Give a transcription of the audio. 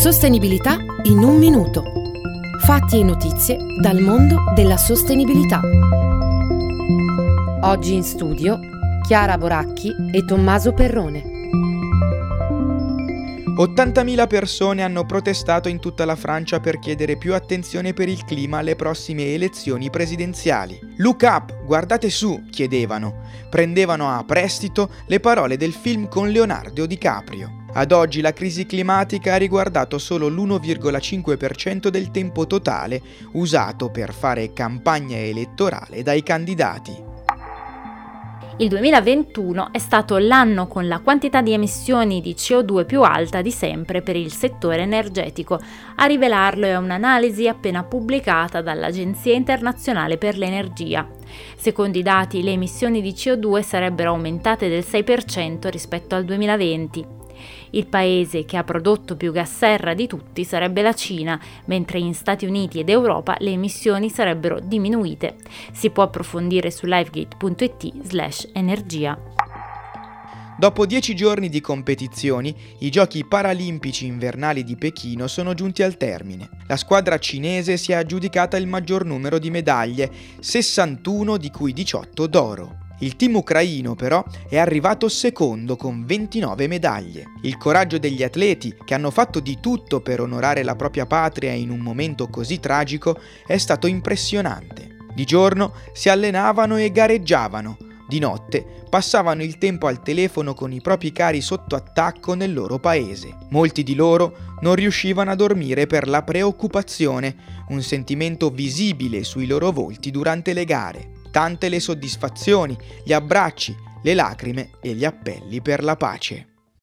Sostenibilità in un minuto. Fatti e notizie dal mondo della sostenibilità. Oggi in studio Chiara Boracchi e Tommaso Perrone. 80.000 persone hanno protestato in tutta la Francia per chiedere più attenzione per il clima alle prossime elezioni presidenziali. Look up, guardate su, chiedevano. Prendevano a prestito le parole del film con Leonardo DiCaprio. Ad oggi la crisi climatica ha riguardato solo l'1,5% del tempo totale usato per fare campagna elettorale dai candidati. Il 2021 è stato l'anno con la quantità di emissioni di CO2 più alta di sempre per il settore energetico. A rivelarlo è un'analisi appena pubblicata dall'Agenzia internazionale per l'energia. Secondo i dati, le emissioni di CO2 sarebbero aumentate del 6% rispetto al 2020. Il paese che ha prodotto più gas serra di tutti sarebbe la Cina, mentre in Stati Uniti ed Europa le emissioni sarebbero diminuite. Si può approfondire su livegate.it slash energia. Dopo dieci giorni di competizioni, i Giochi paralimpici invernali di Pechino sono giunti al termine. La squadra cinese si è aggiudicata il maggior numero di medaglie, 61 di cui 18 d'oro. Il team ucraino però è arrivato secondo con 29 medaglie. Il coraggio degli atleti, che hanno fatto di tutto per onorare la propria patria in un momento così tragico, è stato impressionante. Di giorno si allenavano e gareggiavano, di notte passavano il tempo al telefono con i propri cari sotto attacco nel loro paese. Molti di loro non riuscivano a dormire per la preoccupazione, un sentimento visibile sui loro volti durante le gare tante le soddisfazioni, gli abbracci, le lacrime e gli appelli per la pace.